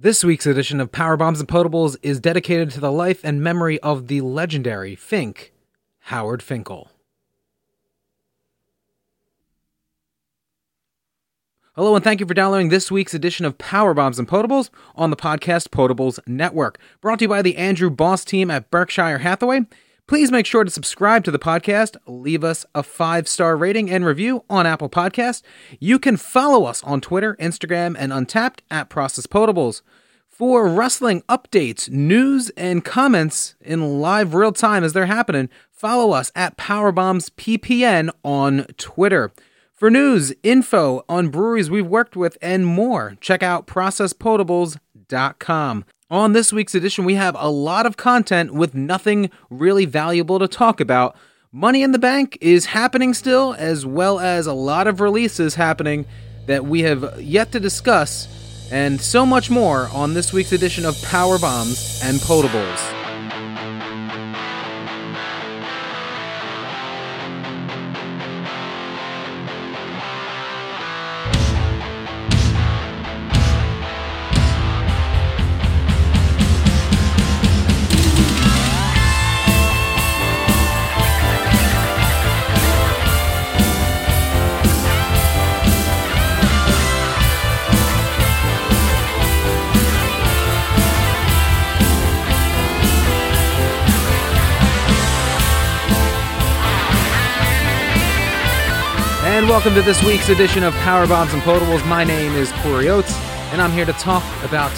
This week's edition of Power Bombs and Potables is dedicated to the life and memory of the legendary Fink, Howard Finkel. Hello, and thank you for downloading this week's edition of Power Bombs and Potables on the podcast Potables Network. Brought to you by the Andrew Boss team at Berkshire Hathaway. Please make sure to subscribe to the podcast, leave us a five star rating and review on Apple Podcast. You can follow us on Twitter, Instagram, and Untappd at Process Potables. For wrestling updates, news, and comments in live real time as they're happening, follow us at Powerbombs PPN on Twitter. For news, info on breweries we've worked with, and more, check out processpotables.com. On this week's edition, we have a lot of content with nothing really valuable to talk about. Money in the Bank is happening still, as well as a lot of releases happening that we have yet to discuss, and so much more on this week's edition of Power Bombs and Potables. Welcome to this week's edition of Power Bombs and Potables. My name is Corey Oates, and I'm here to talk about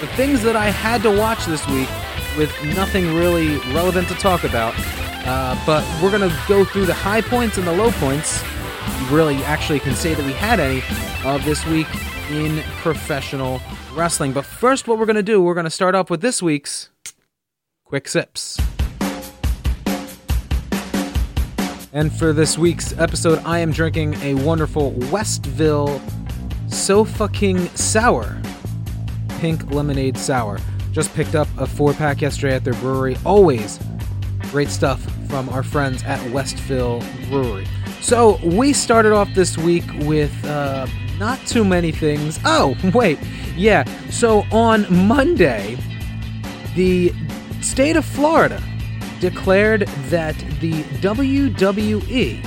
the things that I had to watch this week with nothing really relevant to talk about. Uh, but we're going to go through the high points and the low points. You really actually can say that we had any of this week in professional wrestling. But first, what we're going to do, we're going to start off with this week's Quick Sips. And for this week's episode, I am drinking a wonderful Westville So Fucking Sour, pink lemonade sour. Just picked up a four pack yesterday at their brewery. Always great stuff from our friends at Westville Brewery. So we started off this week with uh, not too many things. Oh, wait, yeah. So on Monday, the state of Florida declared that the WWE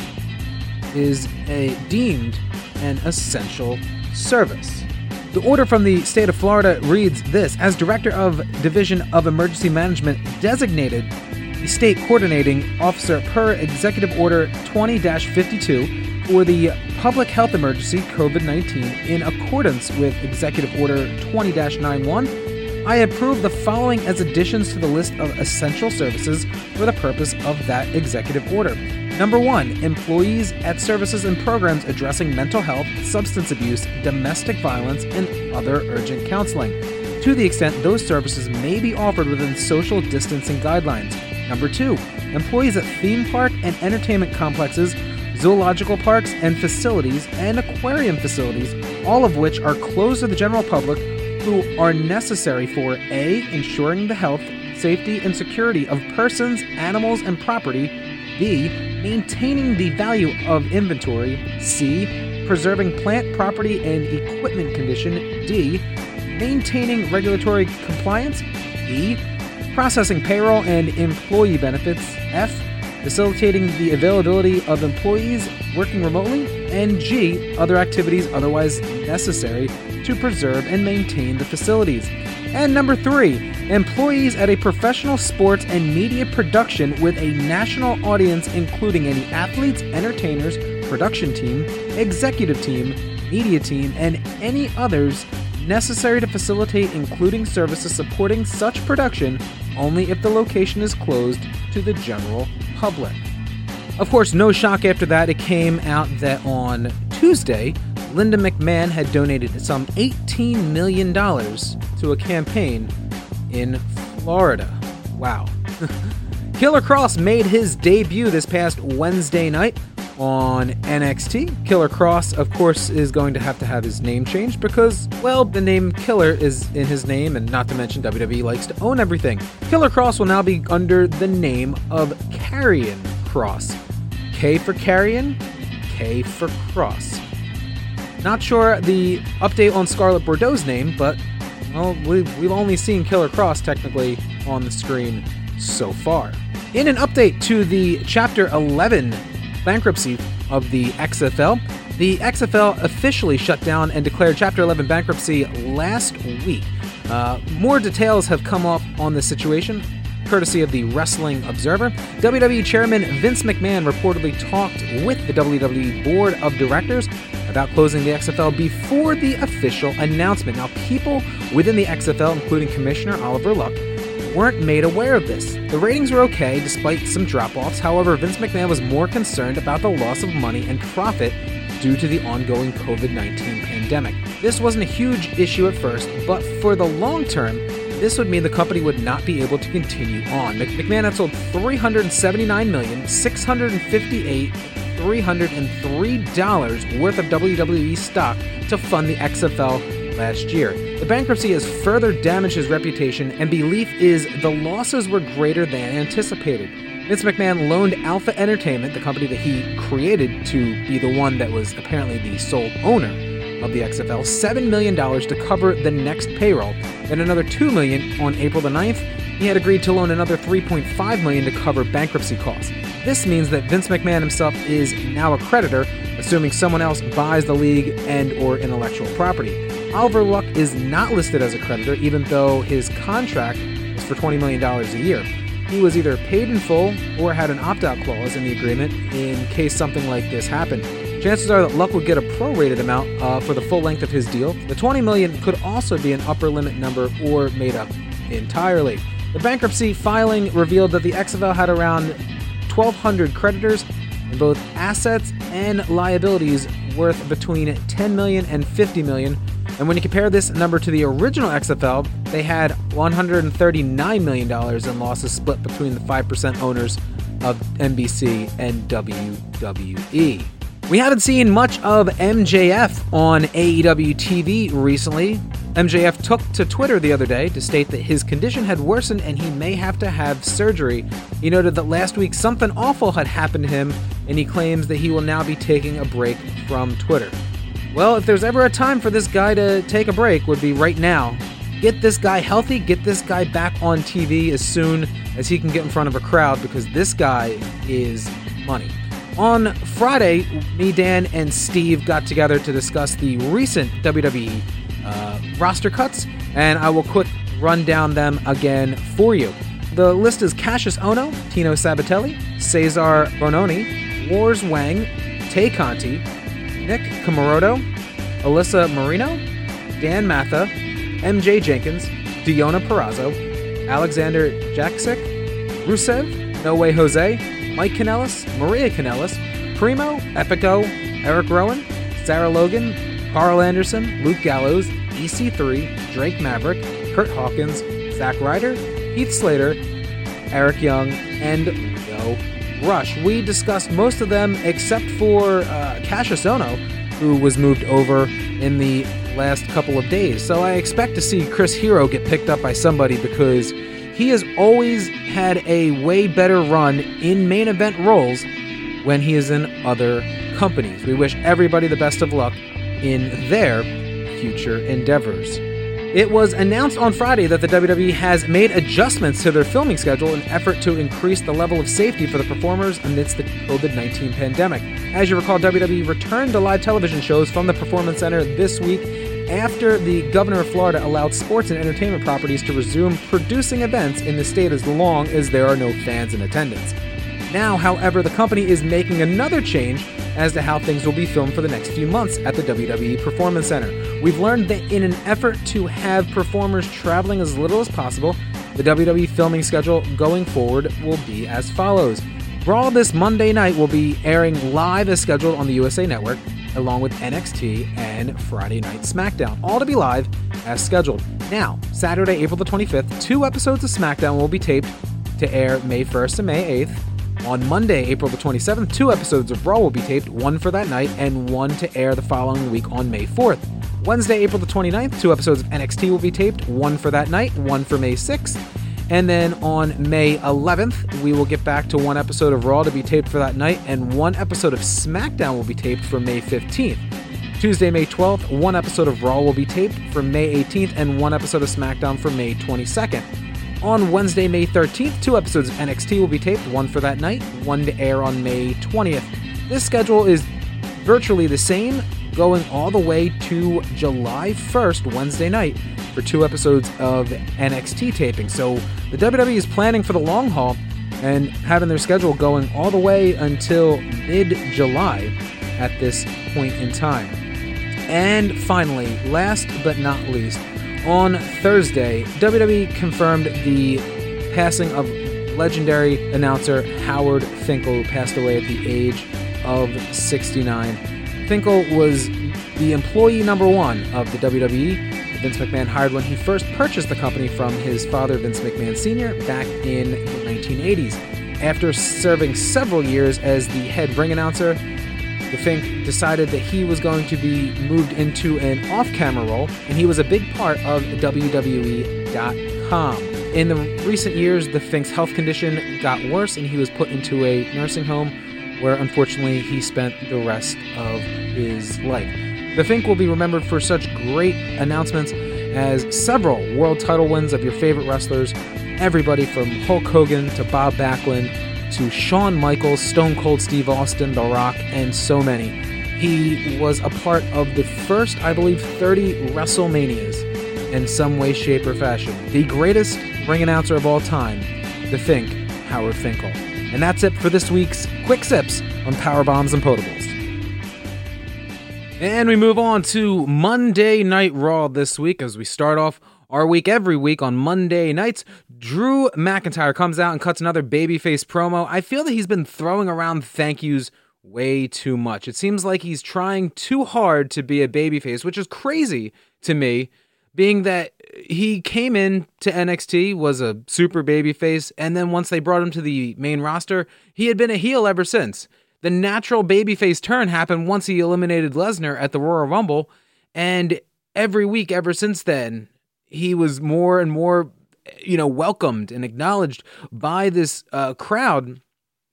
is a deemed an essential service. The order from the state of Florida reads this As Director of Division of Emergency Management designated state coordinating officer per Executive Order 20 52 for the public health emergency COVID 19 in accordance with Executive Order 20 91. I approve the following as additions to the list of essential services for the purpose of that executive order. Number one, employees at services and programs addressing mental health, substance abuse, domestic violence, and other urgent counseling, to the extent those services may be offered within social distancing guidelines. Number two, employees at theme park and entertainment complexes, zoological parks and facilities, and aquarium facilities, all of which are closed to the general public who are necessary for A. ensuring the health, safety, and security of persons, animals, and property, B. maintaining the value of inventory, C. preserving plant, property, and equipment condition, D. maintaining regulatory compliance, E. processing payroll and employee benefits, F facilitating the availability of employees working remotely, and G, other activities otherwise necessary to preserve and maintain the facilities. And number three, employees at a professional sports and media production with a national audience, including any athletes, entertainers, production team, executive team, media team, and any others necessary to facilitate including services supporting such production only if the location is closed to the general public. Of course, no shock after that, it came out that on Tuesday, Linda McMahon had donated some $18 million to a campaign in Florida. Wow. Killer Kross made his debut this past Wednesday night on NXT. Killer Kross, of course, is going to have to have his name changed because, well, the name Killer is in his name, and not to mention WWE likes to own everything. Killer Kross will now be under the name of Karrion Kross. K for Karrion, K for Kross. Not sure the update on Scarlett Bordeaux's name, but well, we've, we've only seen Killer Kross technically on the screen so far. In an update to the Chapter 11 bankruptcy of the XFL, the XFL officially shut down and declared Chapter 11 bankruptcy last week. Uh, more details have come up on the situation, courtesy of the Wrestling Observer. WWE Chairman Vince McMahon reportedly talked with the WWE Board of Directors about closing the XFL before the official announcement. Now, people within the XFL, including Commissioner Oliver Luck, weren't made aware of this. The ratings were okay despite some drop offs. However, Vince McMahon was more concerned about the loss of money and profit due to the ongoing COVID 19 pandemic. This wasn't a huge issue at first, but for the long term, this would mean the company would not be able to continue on. McMahon had sold 379 million, 658 $303 worth of WWE stock to fund the XFL last year. The bankruptcy has further damaged his reputation, and belief is the losses were greater than anticipated. Vince McMahon loaned Alpha Entertainment, the company that he created to be the one that was apparently the sole owner of the XFL, $7 million to cover the next payroll, then another 2 million on April the 9th. He had agreed to loan another 3.5 million to cover bankruptcy costs. This means that Vince McMahon himself is now a creditor, assuming someone else buys the league and or intellectual property. Oliver Luck is not listed as a creditor, even though his contract is for $20 million a year. He was either paid in full or had an opt-out clause in the agreement in case something like this happened. Chances are that Luck would get a prorated amount uh, for the full length of his deal. The 20 million could also be an upper limit number or made up entirely. The bankruptcy filing revealed that the XFL had around 1,200 creditors and both assets and liabilities worth between 10 million and 50 million. And when you compare this number to the original XFL, they had 139 million dollars in losses split between the 5% owners of NBC and WWE. We haven't seen much of MJF on AEW TV recently. MJF took to Twitter the other day to state that his condition had worsened and he may have to have surgery. He noted that last week something awful had happened to him, and he claims that he will now be taking a break from Twitter. Well, if there's ever a time for this guy to take a break, would be right now. Get this guy healthy, get this guy back on TV as soon as he can get in front of a crowd because this guy is money. On Friday, me, Dan, and Steve got together to discuss the recent WWE uh, roster cuts, and I will quick run down them again for you. The list is Kassius Ohno, Tino Sabbatelli, Cezar Bononi, Mars Wang, Tay Conti, Nick Alyssa Marino, Dan Matha, MJ Jenkins, Deonna Purrazzo, Alexander Jaksic, Rusev, No Way Jose, Mike Kanellis, Maria Kanellis, Primo, Epico, Erick Rowan, Sarah Logan, Karl Anderson, Luke Gallows, EC3, Drake Maverick, Curt Hawkins, Zack Ryder, Heath Slater, Eric Young, and Lio Rush. We discussed most of them except for uh, Kassius Ohno, who was moved over in the last couple of days. So I expect to see Chris Hero get picked up by somebody because he has always had a way better run in main event roles when he is in other companies. We wish everybody the best of luck in their future endeavors. It was announced on Friday that the WWE has made adjustments to their filming schedule in effort to increase the level of safety for the performers amidst the COVID 19 pandemic. As you recall, WWE returned to live television shows from the Performance Center this week after the governor of Florida allowed sports and entertainment properties to resume producing events in the state as long as there are no fans in attendance. Now, however, the company is making another change as to how things will be filmed for the next few months at the WWE Performance Center. We've learned that in an effort to have performers traveling as little as possible, the WWE filming schedule going forward will be as follows. Raw this Monday night will be airing live as scheduled on the USA Network, along with NXT and Friday Night SmackDown, all to be live as scheduled. Now, Saturday, April the 25th, two episodes of SmackDown will be taped to air May 1st and May 8th. On Monday, April the 27th, two episodes of Raw will be taped, one for that night and one to air the following week on May 4th. Wednesday, April the 29th, two episodes of NXT will be taped, one for that night, one for May 6th. And then on May 11th, we will get back to one episode of Raw to be taped for that night, and one episode of SmackDown will be taped for May 15th. Tuesday, May 12th, one episode of Raw will be taped for May 18th and one episode of SmackDown for May 22nd. On Wednesday, May 13th, two episodes of NXT will be taped, one for that night, one to air on May 20th. This schedule is virtually the same, going all the way to July 1st, Wednesday night, for two episodes of NXT taping. So the WWE is planning for the long haul and having their schedule going all the way until mid July at this point in time. And finally, last but not least, on Thursday, WWE confirmed the passing of legendary announcer Howard Finkel, who passed away at the age of 69. Finkel was the employee number one of the WWE. Vince McMahon hired when he first purchased the company from his father, Vince McMahon Sr., back in the 1980s. After serving several years as the head ring announcer, the Fink decided that he was going to be moved into an off camera role, and he was a big part of WWE.com. In the recent years, the Fink's health condition got worse, and he was put into a nursing home where unfortunately he spent the rest of his life. The Fink will be remembered for such great announcements as several world title wins of your favorite wrestlers, everybody from Hulk Hogan to Bob Backlund to Shawn Michaels, Stone Cold Steve Austin, The Rock, and so many. He was a part of the first, I believe, 30 WrestleManias in some way, shape, or fashion. The greatest ring announcer of all time, the Fink, Howard Finkel. And that's it for this week's Quick Sips on Power Bombs and Potables. And we move on to Monday Night Raw this week as we start off our week every week on Monday nights. Drew McIntyre comes out and cuts another babyface promo. I feel that he's been throwing around thank yous way too much. It seems like he's trying too hard to be a babyface, which is crazy to me, being that he came in to NXT, was a super babyface, and then once they brought him to the main roster, he had been a heel ever since. The natural babyface turn happened once he eliminated Lesnar at the Royal Rumble, and every week ever since then, he was more and more, you know, welcomed and acknowledged by this uh, crowd.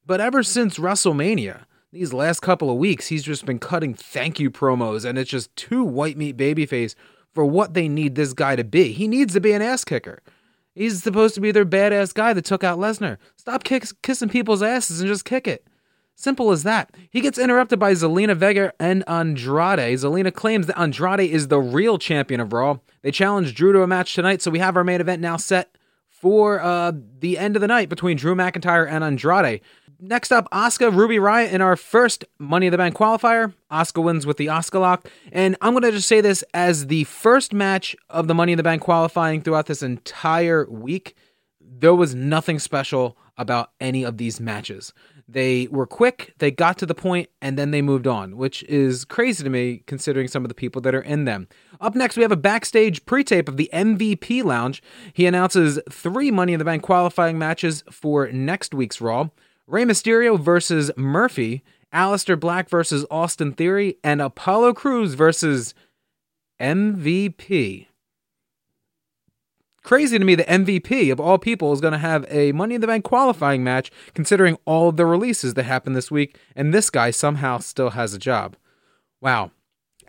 But ever since WrestleMania, these last couple of weeks, he's just been cutting thank you promos, and it's just too white meat babyface for what they need this guy to be. He needs to be an ass kicker. He's supposed to be their badass guy that took out Lesnar. Stop kiss- kissing people's asses and just kick it. Simple as that. He gets interrupted by Zelina Vega and Andrade. Zelina claims that Andrade is the real champion of Raw. They challenge Drew to a match tonight, so we have our main event now set for uh, the end of the night between Drew McIntyre and Andrade. Next up, Asuka Ruby Riott in our first Money in the Bank qualifier. Asuka wins with the Asuka lock. And I'm going to just say this as the first match of the Money in the Bank qualifying throughout this entire week. There was nothing special about any of these matches. They were quick, they got to the point, and then they moved on, which is crazy to me considering some of the people that are in them. Up next, we have a backstage pre tape of the MVP Lounge. He announces three Money in the Bank qualifying matches for next week's Raw Rey Mysterio versus Murphy, Aleister Black versus Austin Theory, and Apollo Crews versus MVP. Crazy to me the MVP, of all people, is going to have a Money in the Bank qualifying match, considering all of the releases that happened this week, and this guy somehow still has a job. Wow.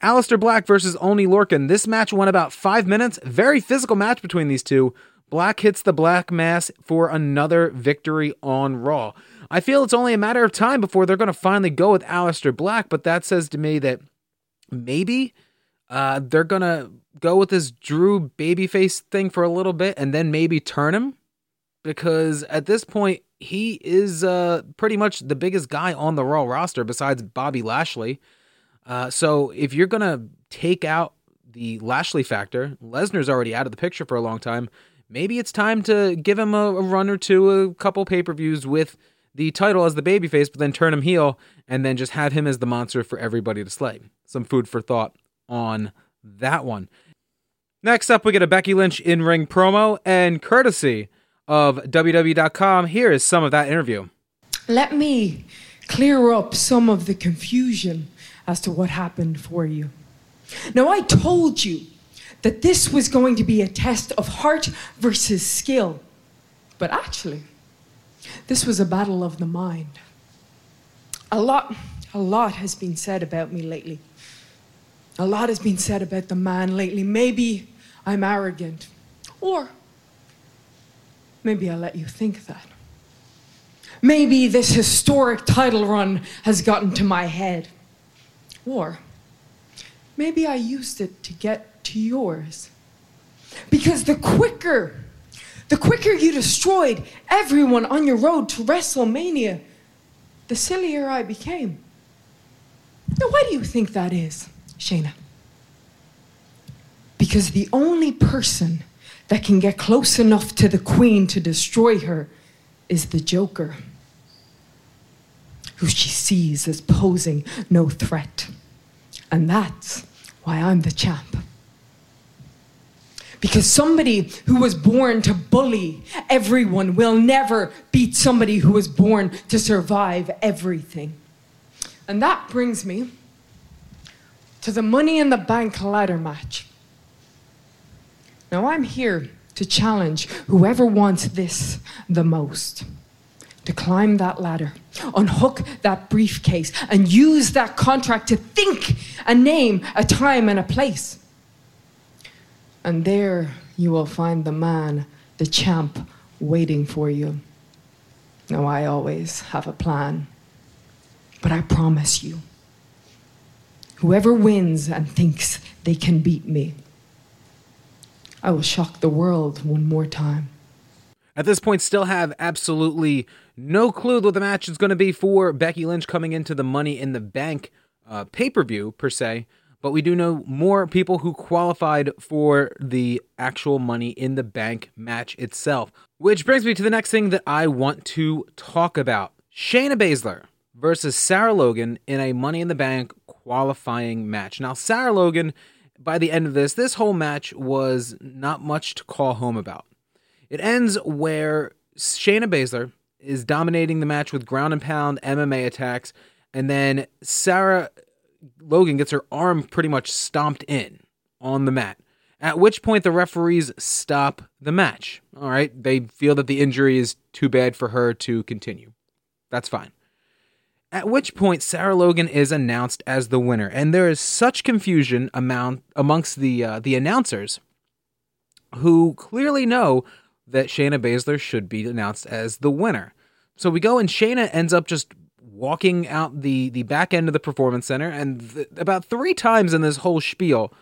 Aleister Black versus Oney Lorcan. This match went about five minutes. Very physical match between these two. Black hits the Black Mass for another victory on Raw. I feel it's only a matter of time before they're going to finally go with Aleister Black, but that says to me that maybe uh, they're to go with this Drew babyface thing for a little bit and then maybe turn him because at this point he is uh, pretty much the biggest guy on the Raw roster besides Bobby Lashley. Uh, so if you're gonna take out the Lashley factor, Lesnar's already out of the picture for a long time. Maybe it's time to give him a, a run or two, a couple pay per views with the title as the babyface, but then turn him heel and then just have him as the monster for everybody to slay. Some food for thought on that one. Next up, we get a Becky Lynch in ring promo, and courtesy of WWE.com, here is some of that interview. Let me clear up some of the confusion as to what happened for you. Now, I told you that this was going to be a test of heart versus skill, but actually, this was a battle of the mind. A lot, a lot has been said about me lately. A lot has been said about the man lately. Maybe I'm arrogant. Or maybe I'll let you think that. Maybe this historic title run has gotten to my head. Or maybe I used it to get to yours. Because the quicker, the quicker you destroyed everyone on your road to WrestleMania, the sillier I became. Now, why do you think that is, Shayna? Because the only person that can get close enough to the Queen to destroy her is the Joker, who she sees as posing no threat. And that's why I'm the champ. Because somebody who was born to bully everyone will never beat somebody who was born to survive everything. And that brings me to the Money in the Bank ladder match. Now, I'm here to challenge whoever wants this the most to climb that ladder, unhook that briefcase, and use that contract to think a name, a time, and a place. And there you will find the man, the champ, waiting for you. Now, I always have a plan, but I promise you whoever wins and thinks they can beat me, I will shock the world one more time. At this point, still have absolutely no clue what the match is going to be for Becky Lynch coming into the Money in the Bank uh, pay per view, per se. But we do know more people who qualified for the actual Money in the Bank match itself. Which brings me to the next thing that I want to talk about Shayna Baszler versus Sarah Logan in a Money in the Bank qualifying match. Now, Sarah Logan, by the end of this, this whole match was not much to call home about. It ends where Shayna Baszler is dominating the match with ground and pound MMA attacks, and then Sarah Logan gets her arm pretty much stomped in on the mat. At which point the referees stop the match. All right, they feel that the injury is too bad for her to continue. That's fine. At which point Sarah Logan is announced as the winner, and there is such confusion amount amongst the uh, the announcers who clearly know that Shayna Baszler should be announced as the winner. So we go and Shayna ends up just walking out the the back end of the performance center, and th- about three times in this whole spiel,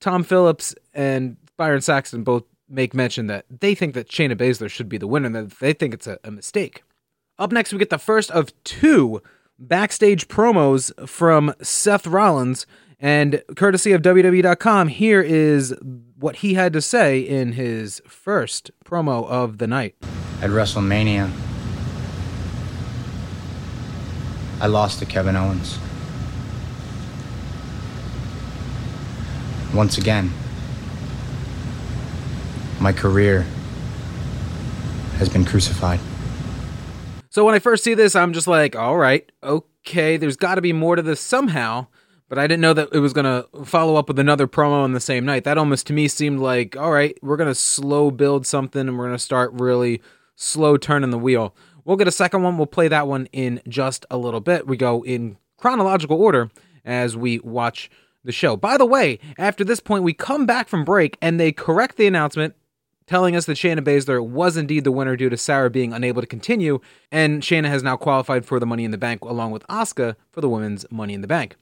Tom Phillips and Byron Saxton both make mention that they think that Shayna Baszler should be the winner, and that they think it's a, a mistake. Up next, we get the first of two backstage promos from Seth Rollins. And courtesy of WWE.com, here is what he had to say in his first promo of the night. At WrestleMania, I lost to Kevin Owens. Once again, my career has been crucified. So when I first see this, I'm just like, all right, okay, there's got to be more to this somehow. But I didn't know that it was going to follow up with another promo on the same night. That almost to me seemed like, all right, we're going to slow build something and we're going to start really slow turning the wheel. We'll get a second one. We'll play that one in just a little bit. We go in chronological order as we watch the show. By the way, after this point, we come back from break and they correct the announcement telling us that Shayna Baszler was indeed the winner due to Sarah being unable to continue, and Shayna has now qualified for the Money in the Bank along with Asuka for the women's Money in the Bank.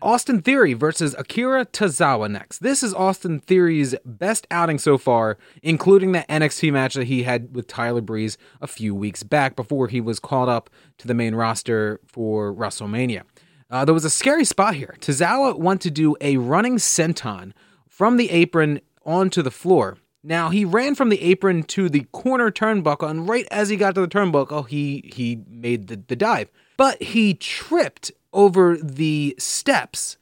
Austin Theory versus Akira Tozawa next. This is Austin Theory's best outing so far, including the NXT match that he had with Tyler Breeze a few weeks back before he was called up to the main roster for WrestleMania. Uh, there was a scary spot here. Tozawa wanted to do a running senton from the apron onto the floor. Now he ran from the apron to the corner turnbuckle, and right as he got to the turnbuckle, he he made the, the dive. But he tripped over the steps,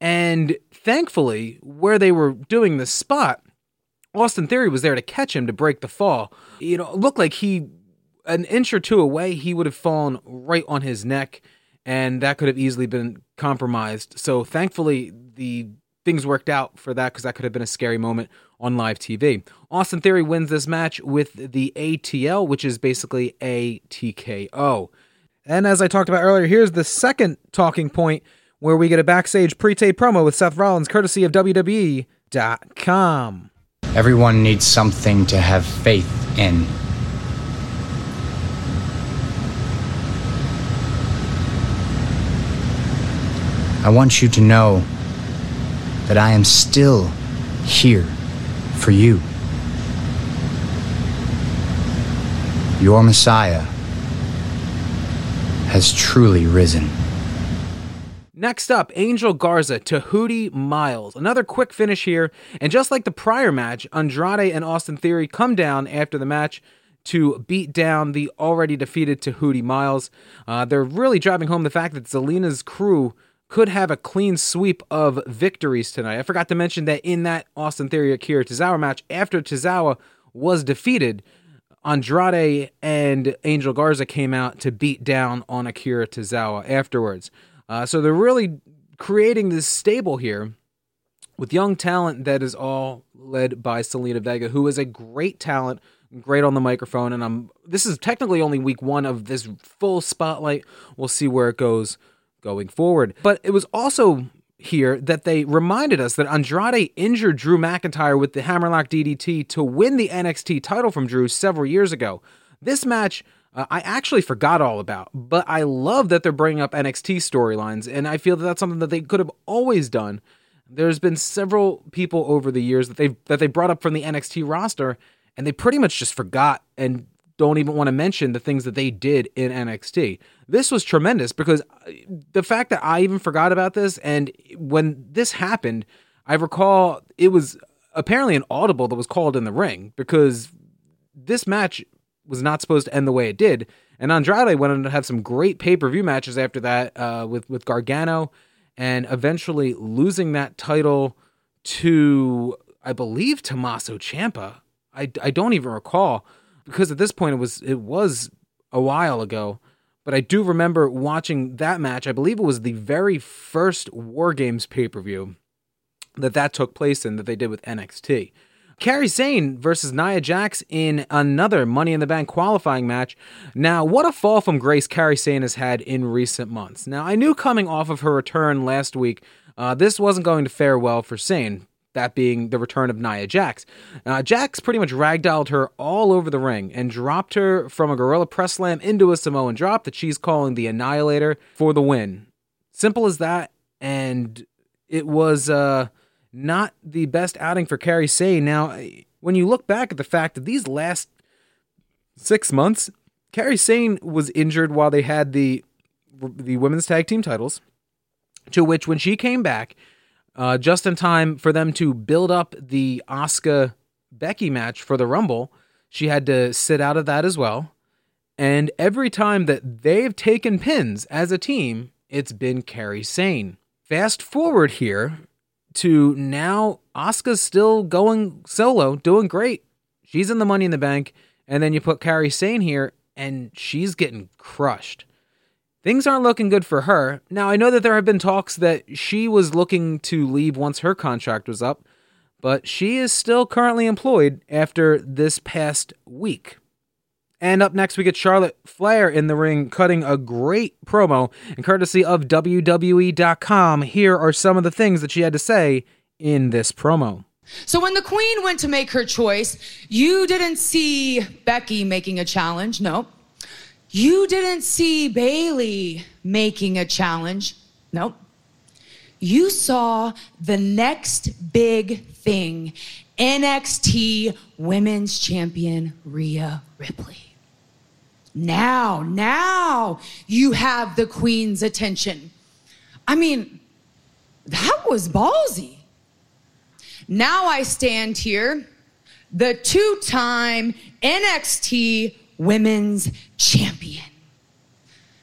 and thankfully, where they were doing the spot, Austin Theory was there to catch him to break the fall. You know, it looked like he an inch or two away, he would have fallen right on his neck, and that could have easily been compromised. So thankfully, the things worked out for that because that could have been a scary moment on live TV. Austin Theory wins this match with the ATL, which is basically a TKO. And as I talked about earlier, here's the second talking point where we get a backstage pre-tape promo with Seth Rollins, courtesy of WWE.com. Everyone needs something to have faith in. I want you to know that I am still here for you. Your Messiah has truly risen. Next up, Angel Garza to Hootie Miles. Another quick finish here, and just like the prior match, Andrade and Austin Theory come down after the match to beat down the already defeated Hootie Miles. Uh, they're really driving home the fact that Zelina's crew could have a clean sweep of victories tonight. I forgot to mention that in that Austin Theory Akira Tozawa match, after Tozawa was defeated, Andrade and Angel Garza came out to beat down on Akira Tozawa afterwards. Uh, so they're really creating this stable here with young talent that is all led by Zelina Vega, who is a great talent, great on the microphone. And I'm this is technically only week one of this full spotlight. We'll see where it goes going forward. But it was also here that they reminded us that Andrade injured Drew McIntyre with the Hammerlock DDT to win the NXT title from Drew several years ago. This match uh, I actually forgot all about, but I love that they're bringing up NXT storylines, and I feel that that's something that they could have always done. There's been several people over the years that they that they brought up from the NXT roster, and they pretty much just forgot and don't even want to mention the things that they did in NXT. This was tremendous because uh, the fact that I even forgot about this, and when this happened, I recall it was apparently an audible that was called in the ring because this match was not supposed to end the way it did. And Andrade went on to have some great pay per view matches after that uh, with with Gargano, and eventually losing that title to I believe Tommaso Ciampa. I, I don't even recall because at this point it was it was a while ago, but I do remember watching that match. I believe it was the very first War Games pay per view that that took place in that they did with NXT. Kairi Sane versus Nia Jax in another Money in the Bank qualifying match. Now, what a fall from grace Kairi Sane has had in recent months. Now, I knew coming off of her return last week, uh, this wasn't going to fare well for Sane that being the return of Nia Jax. Uh, Jax pretty much ragdolled her all over the ring and dropped her from a gorilla press slam into a Samoan drop that she's calling the Annihilator for the win. Simple as that. And it was uh, not the best outing for Kairi Sane. Now, when you look back at the fact that these last six months, Kairi Sane was injured while they had the the women's tag team titles. To which, when she came back, uh, just in time for them to build up the Asuka Becky match for the Rumble. She had to sit out of that as well. And every time that they've taken pins as a team, it's been Kairi Sane. Fast forward here to now, Asuka's still going solo, doing great. She's in the Money in the Bank, and then you put Kairi Sane here, and she's getting crushed things aren't looking good for her. Now, I know that there have been talks that she was looking to leave once her contract was up, but she is still currently employed after this past week. And up next, we get Charlotte Flair in the ring cutting a great promo, and courtesy of WWE.com, here are some of the things that she had to say in this promo. So when the queen went to make her choice, you didn't see Becky making a challenge. No. You didn't see Bayley making a challenge. Nope. You saw the next big thing NXT Women's Champion Rhea Ripley. Now, now you have the Queen's attention. I mean, that was ballsy. Now I stand here, the two time NXT women's champion.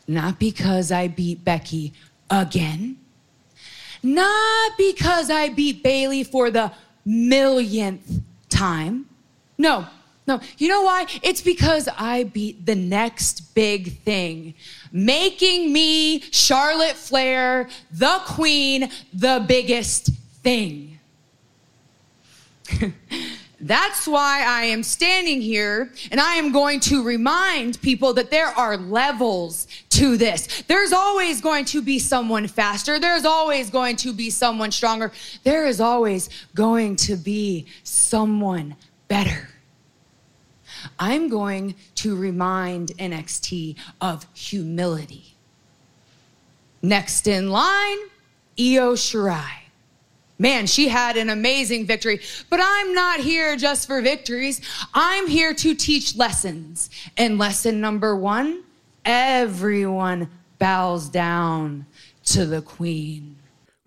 Not because I beat Becky again. Not because I beat Bayley for the millionth time. No, no. You know why? It's because I beat the next big thing, making me, Charlotte Flair, the queen, the biggest thing. That's why I am standing here and I am going to remind people that there are levels to this. There's always going to be someone faster. There's always going to be someone stronger. There is always going to be someone better. I'm going to remind NXT of humility. Next in line, Io Shirai. Man, she had an amazing victory. But I'm not here just for victories. I'm here to teach lessons. And lesson number one everyone bows down to the queen.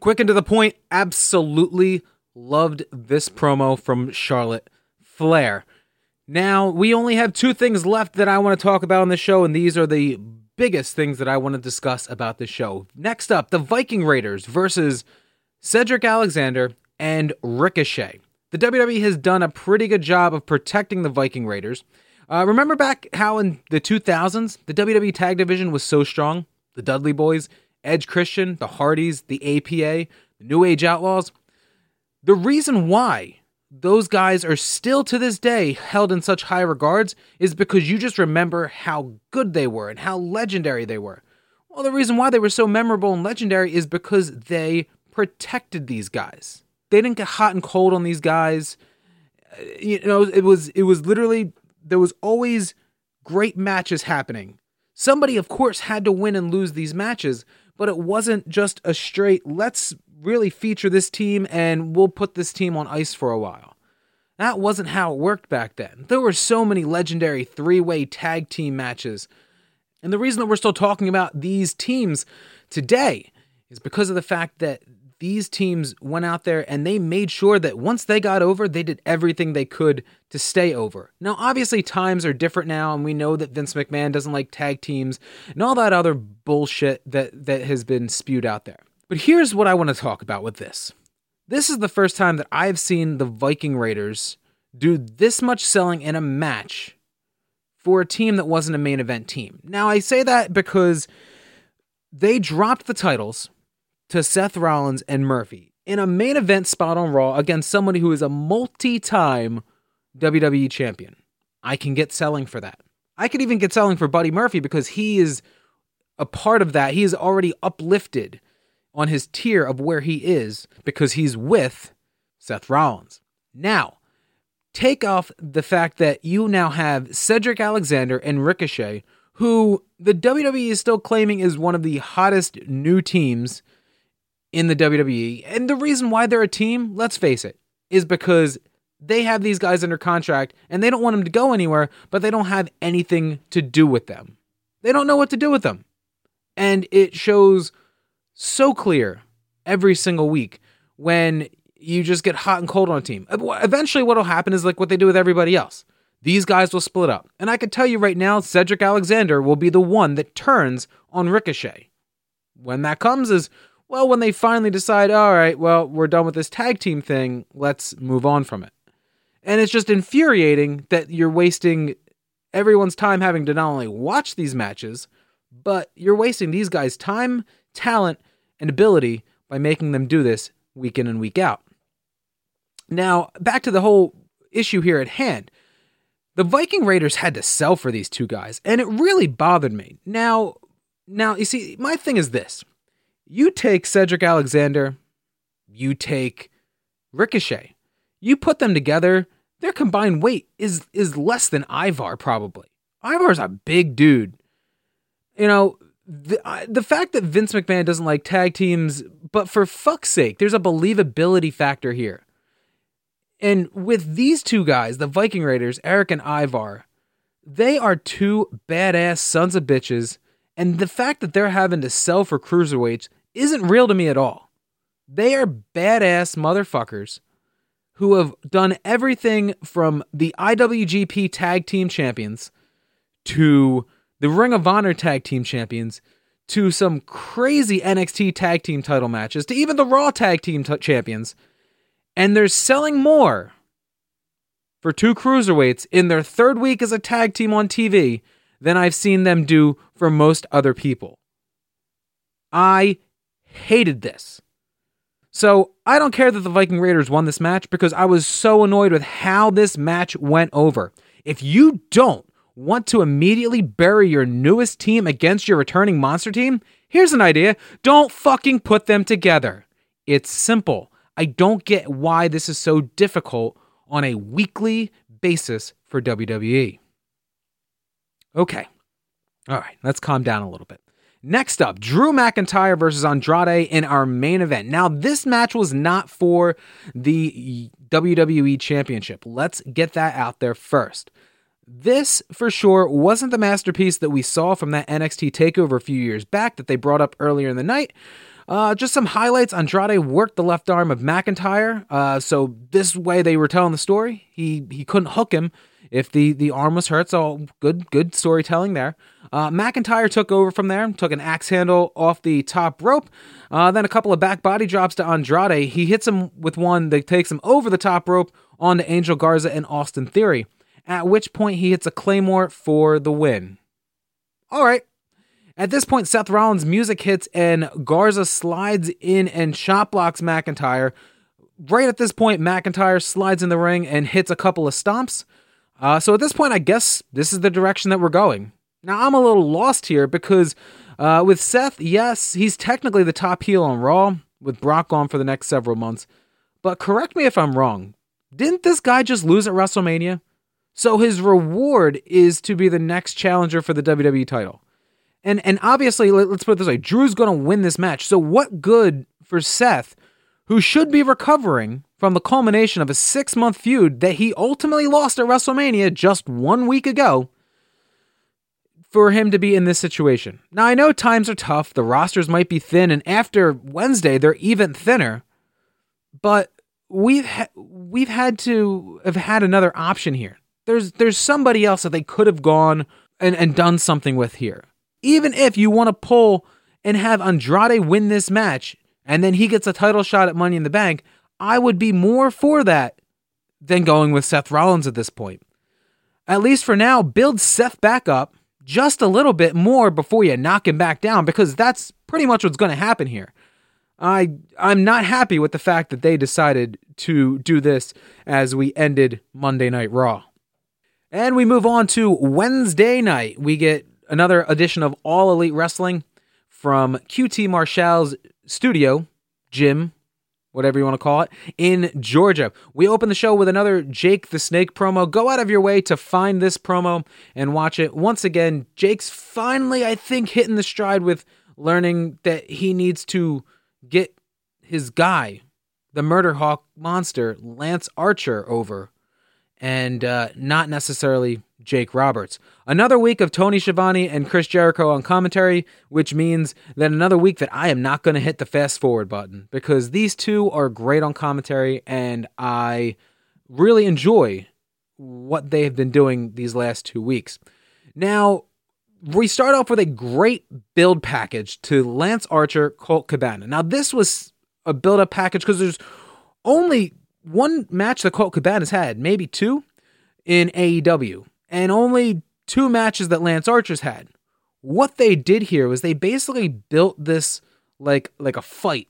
Quick and to the point, absolutely loved this promo from Charlotte Flair. Now, we only have two things left that I want to talk about on the show, and these are the biggest things that I want to discuss about the show. Next up, the Viking Raiders versus Cedric Alexander and Ricochet. The WWE has done a pretty good job of protecting the Viking Raiders. Uh, remember back how in the 2000s, the WWE tag division was so strong? The Dudley Boyz, Edge Christian, the Hardys, the APA, the New Age Outlaws. The reason why those guys are still to this day held in such high regards is because you just remember how good they were and how legendary they were. Well, the reason why they were so memorable and legendary is because they protected these guys. They didn't get hot and cold on these guys. Uh, you know, it was it was literally there was always great matches happening. Somebody of course had to win and lose these matches, but it wasn't just a straight let's really feature this team and we'll put this team on ice for a while. That wasn't how it worked back then. There were so many legendary three-way tag team matches. And the reason that we're still talking about these teams today is because of the fact that these teams went out there and they made sure that once they got over, they did everything they could to stay over. Now, obviously, times are different now, and we know that Vince McMahon doesn't like tag teams and all that other bullshit that, that has been spewed out there. But here's what I want to talk about with this this is the first time that I've seen the Viking Raiders do this much selling in a match for a team that wasn't a main event team. Now, I say that because they dropped the titles to Seth Rollins and Murphy in a main event spot on Raw against somebody who is a multi time WWE champion. I can get selling for that. I could even get selling for Buddy Murphy because he is a part of that. He is already uplifted on his tier of where he is because he's with Seth Rollins. Now, take off the fact that you now have Cedric Alexander and Ricochet, who the WWE is still claiming is one of the hottest new teams in the WWE. And the reason why they're a team, let's face it, is because they have these guys under contract and they don't want them to go anywhere, but they don't have anything to do with them. They don't know what to do with them. And it shows so clear every single week when you just get hot and cold on a team. Eventually, what'll happen is like what they do with everybody else. These guys will split up. And I can tell you right now, Cedric Alexander will be the one that turns on Ricochet. When that comes is well, when they finally decide, all right, well, we're done with this tag team thing, let's move on from it. And it's just infuriating that you're wasting everyone's time having to not only watch these matches, but you're wasting these guys' time, talent, and ability by making them do this week in and week out. Now, back to the whole issue here at hand. The Viking Raiders had to sell for these two guys, and it really bothered me. Now, now you see, my thing is this. You take Cedric Alexander, you take Ricochet. You put them together, their combined weight is is less than Ivar probably. Ivar's a big dude. You know, the, the fact that Vince McMahon doesn't like tag teams, but for fuck's sake, there's a believability factor here. And with these two guys, the Viking Raiders, Erik and Ivar, they are two badass sons of bitches. And the fact that they're having to sell for cruiserweights isn't real to me at all. They are badass motherfuckers who have done everything from the IWGP Tag Team Champions to the Ring of Honor Tag Team Champions to some crazy NXT Tag Team title matches to even the Raw Tag Team t- Champions. And they're selling more for two cruiserweights in their third week as a tag team on TV than I've seen them do for most other people. I hated this. So I don't care that the Viking Raiders won this match because I was so annoyed with how this match went over. If you don't want to immediately bury your newest team against your returning monster team, here's an idea don't fucking put them together. It's simple. I don't get why this is so difficult on a weekly basis for WWE. Okay. All right, let's calm down a little bit. Next up, Drew McIntyre versus Andrade in our main event. Now, this match was not for the WWE Championship. Let's get that out there first. This, for sure, wasn't the masterpiece that we saw from that NXT takeover a few years back that they brought up earlier in the night. Uh, just some highlights. Andrade worked the left arm of McIntyre. Uh, so this way they were telling the story. He he couldn't hook him if the the arm was hurt. So good good storytelling there. Uh, McIntyre took over from there, took an axe handle off the top rope, uh, then a couple of back body drops to Andrade. He hits him with one that takes him over the top rope onto Angel Garza and Austin Theory. At which point he hits a claymore for the win. All right, at this point, Seth Rollins' music hits and Garza slides in and shot blocks McIntyre. Right at this point, McIntyre slides in the ring and hits a couple of stomps. Uh, so at this point, I guess this is the direction that we're going. Now, I'm a little lost here because uh, with Seth, yes, he's technically the top heel on Raw, with Brock gone for the next several months. But correct me if I'm wrong. Didn't this guy just lose at WrestleMania? So his reward is to be the next challenger for the WWE title. And and obviously, let, us put it this way: Drew's going to win this match. So what good for Seth, who should be recovering from the culmination of a six month feud that he ultimately lost at WrestleMania just one week ago? For him to be in this situation. Now, I know times are tough, the rosters might be thin, and after Wednesday, they're even thinner. But we've ha- we've had to have had another option here. There's there's somebody else that they could have gone and, and done something with here even if you want to pull and have Andrade win this match and then he gets a title shot at Money in the Bank, I would be more for that than going with Seth Rollins at this point. At least for now, build Seth back up just a little bit more before you knock him back down because that's pretty much what's going to happen here. I I'm not happy with the fact that they decided to do this as we ended Monday Night Raw. And we move on to Wednesday night. We get another edition of All Elite Wrestling from QT Marshall's studio, gym, whatever you want to call it, in Georgia. We open the show with another Jake the Snake promo. Go out of your way to find this promo and watch it. Once again, Jake's finally, I think, hitting the stride with learning that he needs to get his guy, the Murder Hawk monster, Lance Archer, over and uh, not necessarily Jake Roberts. Another week of Tony Schiavone and Chris Jericho on commentary, which means that another week that I am not going to hit the fast forward button because these two are great on commentary and I really enjoy what they have been doing these last two weeks. Now, we start off with a great build package to Lance Archer, Colt Cabana. Now, this was a build up package because there's only one match that Colt Cabana's had, maybe two, in AEW, and only two matches that Lance Archer's had. What they did here was they basically built this like like a fight.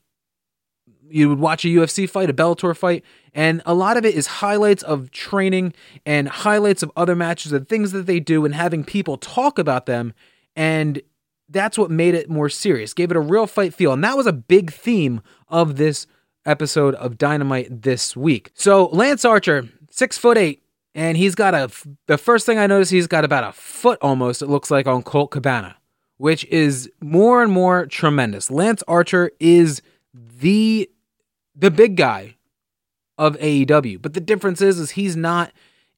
You would watch a UFC fight, a Bellator fight, and a lot of it is highlights of training and highlights of other matches and things that they do and having people talk about them. And that's what made it more serious, gave it a real fight feel. And that was a big theme of this episode of Dynamite this week. So Lance Archer, six foot eight, and he's got a. The first thing I notice, he's got about a foot almost. It looks like on Colt Cabana, which is more and more tremendous. Lance Archer is the the big guy of AEW, but the difference is, is he's not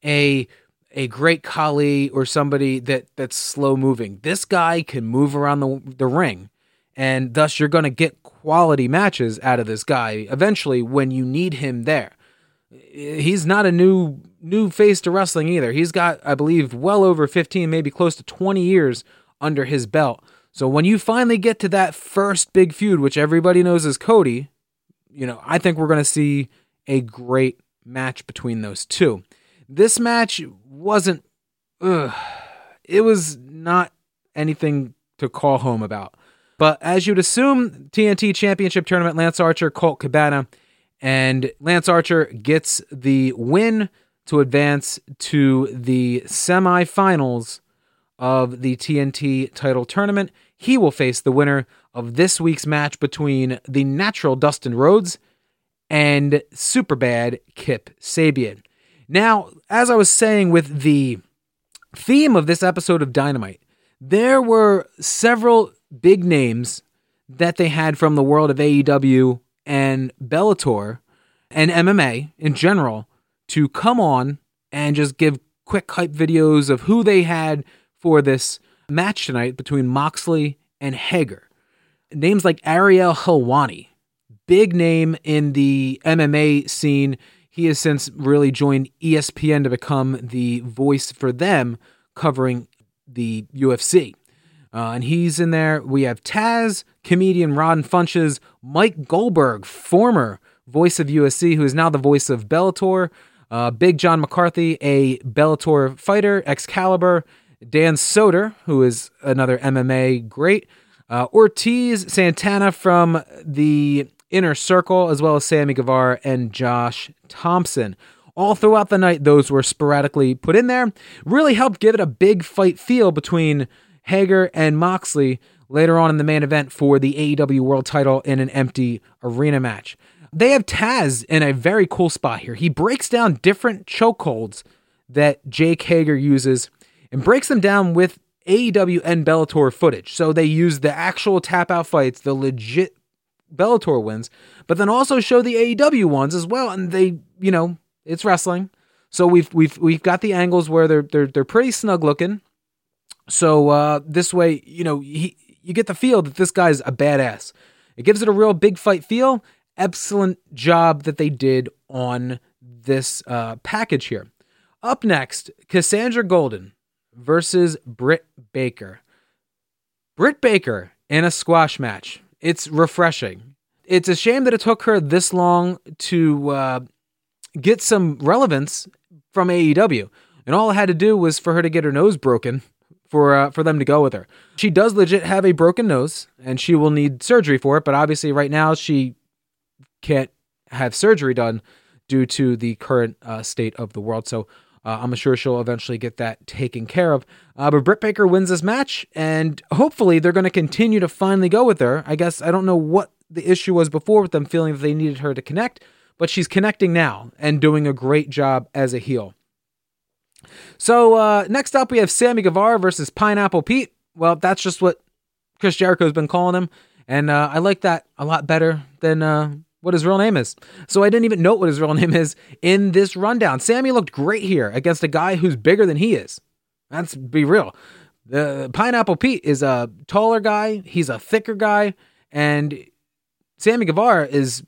a a great Khali or somebody that that's slow moving. This guy can move around the the ring, and thus you're going to get quality matches out of this guy eventually when you need him there. He's not a new new face to wrestling either. He's got, I believe, well over 15, maybe close to 20 years under his belt. So when you finally get to that first big feud, which everybody knows is Cody, you know, I think we're going to see a great match between those two. This match wasn't, ugh, it was not anything to call home about. But as you'd assume, TNT Championship Tournament, Lance Archer, Colt Cabana, and Lance Archer gets the win to advance to the semifinals of the TNT title tournament. He will face the winner of this week's match between the natural Dustin Rhodes and Superbad Kip Sabian. Now, as I was saying with the theme of this episode of Dynamite, there were several big names that they had from the world of AEW and Bellator and MMA in general to come on and just give quick hype videos of who they had for this match tonight between Moxley and Hager. Names like Ariel Helwani, big name in the MMA scene. He has since really joined ESPN to become the voice for them covering the UFC. Uh, and he's in there. We have Taz, comedian Ron Funches, Mike Goldberg, former voice of UFC, who is now the voice of Bellator, uh, Big John McCarthy, a Bellator fighter, Excalibur, Dan Soder, who is another MMA great, uh, Ortiz Santana from the Inner Circle, as well as Sammy Guevara and Josh Thompson. All throughout the night, those were sporadically put in there. Really helped give it a big fight feel between Hager and Moxley later on in the main event for the AEW World title in an empty arena match. They have Taz in a very cool spot here. He breaks down different chokeholds that Jake Hager uses and breaks them down with AEW and Bellator footage. So they use the actual tap out fights, the legit Bellator wins, but then also show the AEW ones as well. And they, you know, it's wrestling. So we've we've we've got the angles where they're they're they're pretty snug looking. So uh, this way, you know, he, you get the feel that this guy's a badass. It gives it a real big fight feel. Excellent job that they did on this uh, package here. Up next, Cassandra Golden versus Britt Baker. Britt Baker in a squash match. It's refreshing. It's a shame that it took her this long to uh, get some relevance from AEW. And all it had to do was for her to get her nose broken for uh, for them to go with her. She does legit have a broken nose, and she will need surgery for it. But obviously, right now she can't have surgery done due to the current uh, state of the world. So uh, I'm sure she'll eventually get that taken care of. Uh, but Britt Baker wins this match, and hopefully they're going to continue to finally go with her. I guess I don't know what the issue was before with them feeling that they needed her to connect, but she's connecting now and doing a great job as a heel. So uh, next up, we have Sammy Guevara versus Pineapple Pete. Well, that's just what Chris Jericho's been calling him, and uh, I like that a lot better than uh, what his real name is. So I didn't even note what his real name is in this rundown. Sammy looked great here against a guy who's bigger than he is. Let's be real. The Pineapple Pete is a taller guy. He's a thicker guy, and Sammy Guevara is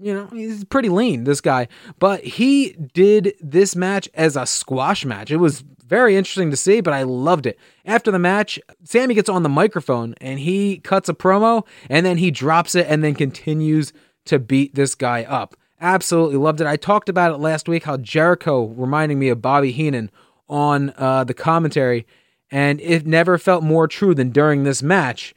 you know, he's pretty lean, this guy. But he did this match as a squash match. It was very interesting to see, but I loved it. After the match, Sammy gets on the microphone and he cuts a promo and then he drops it and then continues to beat this guy up. Absolutely loved it. I talked about it last week how Jericho reminding me of Bobby Heenan on uh, the commentary, and it never felt more true than during this match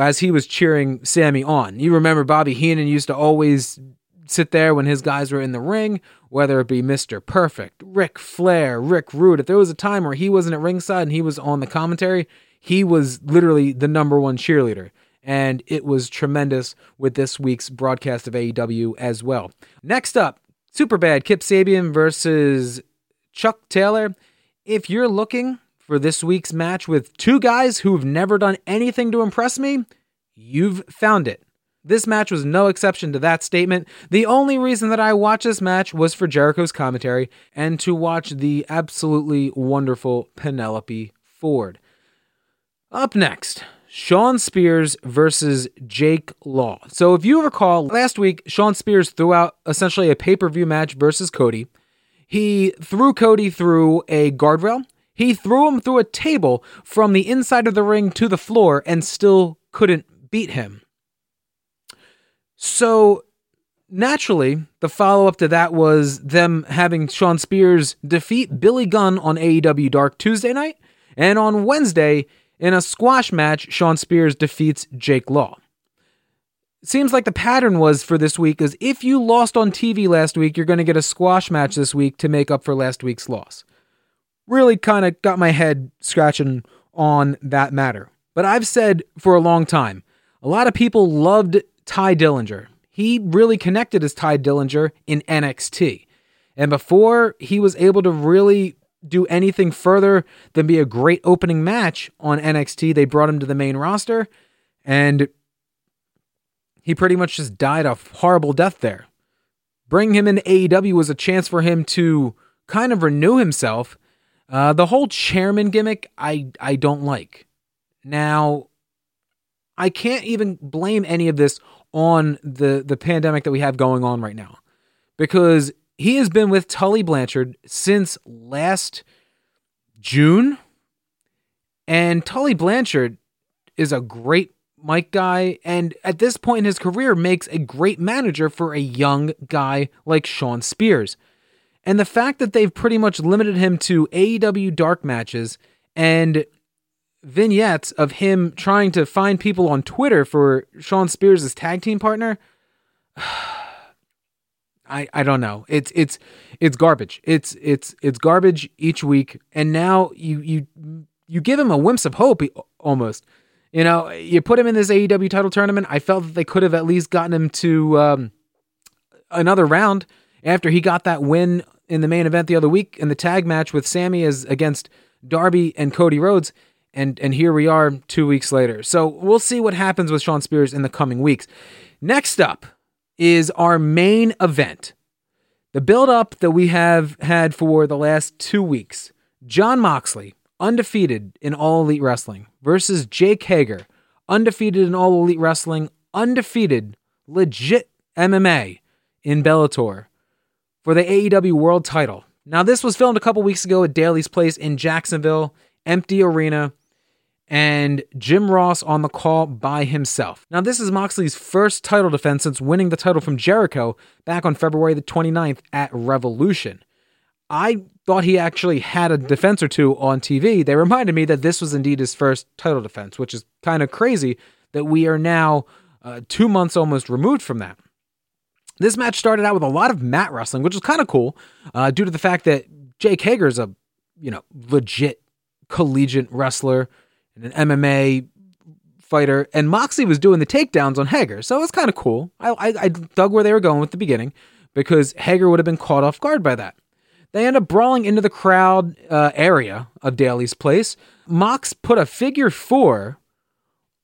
as he was cheering Sammy on. You remember Bobby Heenan used to always sit there when his guys were in the ring, whether it be Mr. Perfect, Ric Flair, Rick Rude. If there was a time where he wasn't at ringside and he was on the commentary, he was literally the number one cheerleader. And it was tremendous with this week's broadcast of AEW as well. Next up, Superbad Kip Sabian versus Chuck Taylor. If you're looking for this week's match with two guys who've never done anything to impress me, you've found it. This match was no exception to that statement. The only reason that I watched this match was for Jericho's commentary and to watch the absolutely wonderful Penelope Ford. Up next, Shawn Spears versus Jake Law. So, if you recall, last week, Shawn Spears threw out essentially a pay per view match versus Cody. He threw Cody through a guardrail. He threw him through a table from the inside of the ring to the floor and still couldn't beat him. So, naturally, the follow up to that was them having Shawn Spears defeat Billy Gunn on AEW Dark Tuesday night. And on Wednesday, In a squash match, Shawn Spears defeats Jake Law. Seems like the pattern was for this week is if you lost on TV last week, you're going to get a squash match this week to make up for last week's loss. Really kind of got my head scratching on that matter. But I've said for a long time, a lot of people loved Tye Dillinger. He really connected as Tye Dillinger in NXT. And before he was able to really do anything further than be a great opening match on NXT, they brought him to the main roster and he pretty much just died a horrible death there. Bringing him into AEW was a chance for him to kind of renew himself. Uh, the whole chairman gimmick, I I don't like. Now, I can't even blame any of this on the the pandemic that we have going on right now, because he has been with Tully Blanchard since last June, and Tully Blanchard is a great mic guy, and at this point in his career, makes a great manager for a young guy like Shawn Spears. And the fact that they've pretty much limited him to AEW dark matches and vignettes of him trying to find people on Twitter for Shawn Spears' tag team partner. I, I don't know. It's it's it's garbage. It's it's it's garbage each week. And now you you you give him a glimpse of hope almost. You know, you put him in this AEW title tournament. I felt that they could have at least gotten him to um, another round after he got that win in the main event the other week in the tag match with Sammy as against Darby and Cody Rhodes. And and here we are two weeks later. So we'll see what happens with Shawn Spears in the coming weeks. Next up is our main event. The build up that we have had for the last two weeks. Jon Moxley undefeated in All Elite Wrestling, versus Jake Hager, undefeated in All Elite Wrestling, undefeated, legit MMA in Bellator for the AEW World title. Now, this was filmed a couple weeks ago at Daly's Place in Jacksonville, empty arena, and Jim Ross on the call by himself. Now, this is Moxley's first title defense since winning the title from Jericho back on February the 29th at Revolution. I thought he actually had a defense or two on TV, they reminded me that this was indeed his first title defense, which is kind of crazy that we are now uh, two months almost removed from that. This match started out with a lot of mat wrestling, which was kind of cool, uh, due to the fact that Jake Hager is a you know legit collegiate wrestler and an MMA fighter, and Moxley was doing the takedowns on Hager, so it was kind of cool. I, I, I dug where they were going with the beginning because Hager would have been caught off guard by that. They end up brawling into the crowd uh, area of Daly's place. Mox put a figure four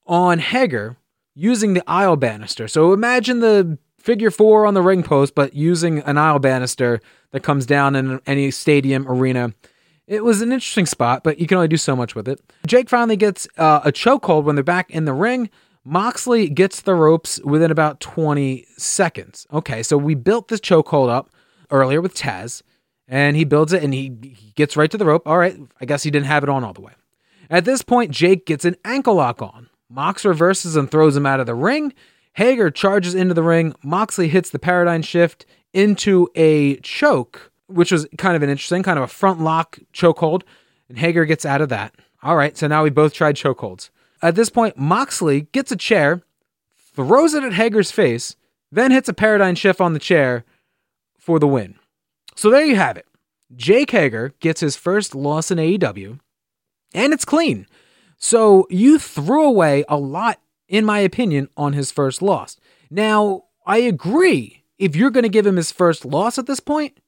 on Hager using the aisle banister. So imagine the figure four on the ring post, but using an aisle banister that comes down in any stadium arena. It was an interesting spot, but you can only do so much with it. Jake finally gets uh, a chokehold when they're back in the ring. Moxley gets the ropes within about 20 seconds. Okay, so we built this chokehold up earlier with Taz and he builds it and he, he gets right to the rope. All right, I guess he didn't have it on all the way. At this point, Jake gets an ankle lock on. Mox reverses and throws him out of the ring. Hager charges into the ring. Moxley hits the paradigm shift into a choke, which was kind of an interesting, kind of a front lock chokehold. And Hager gets out of that. All right, so now we both tried chokeholds. At this point, Moxley gets a chair, throws it at Hager's face, then hits a paradigm shift on the chair for the win. So there you have it. Jake Hager gets his first loss in AEW, and it's clean. So you threw away a lot, in my opinion, on his first loss. Now, I agree. If you're going to give him his first loss at this point,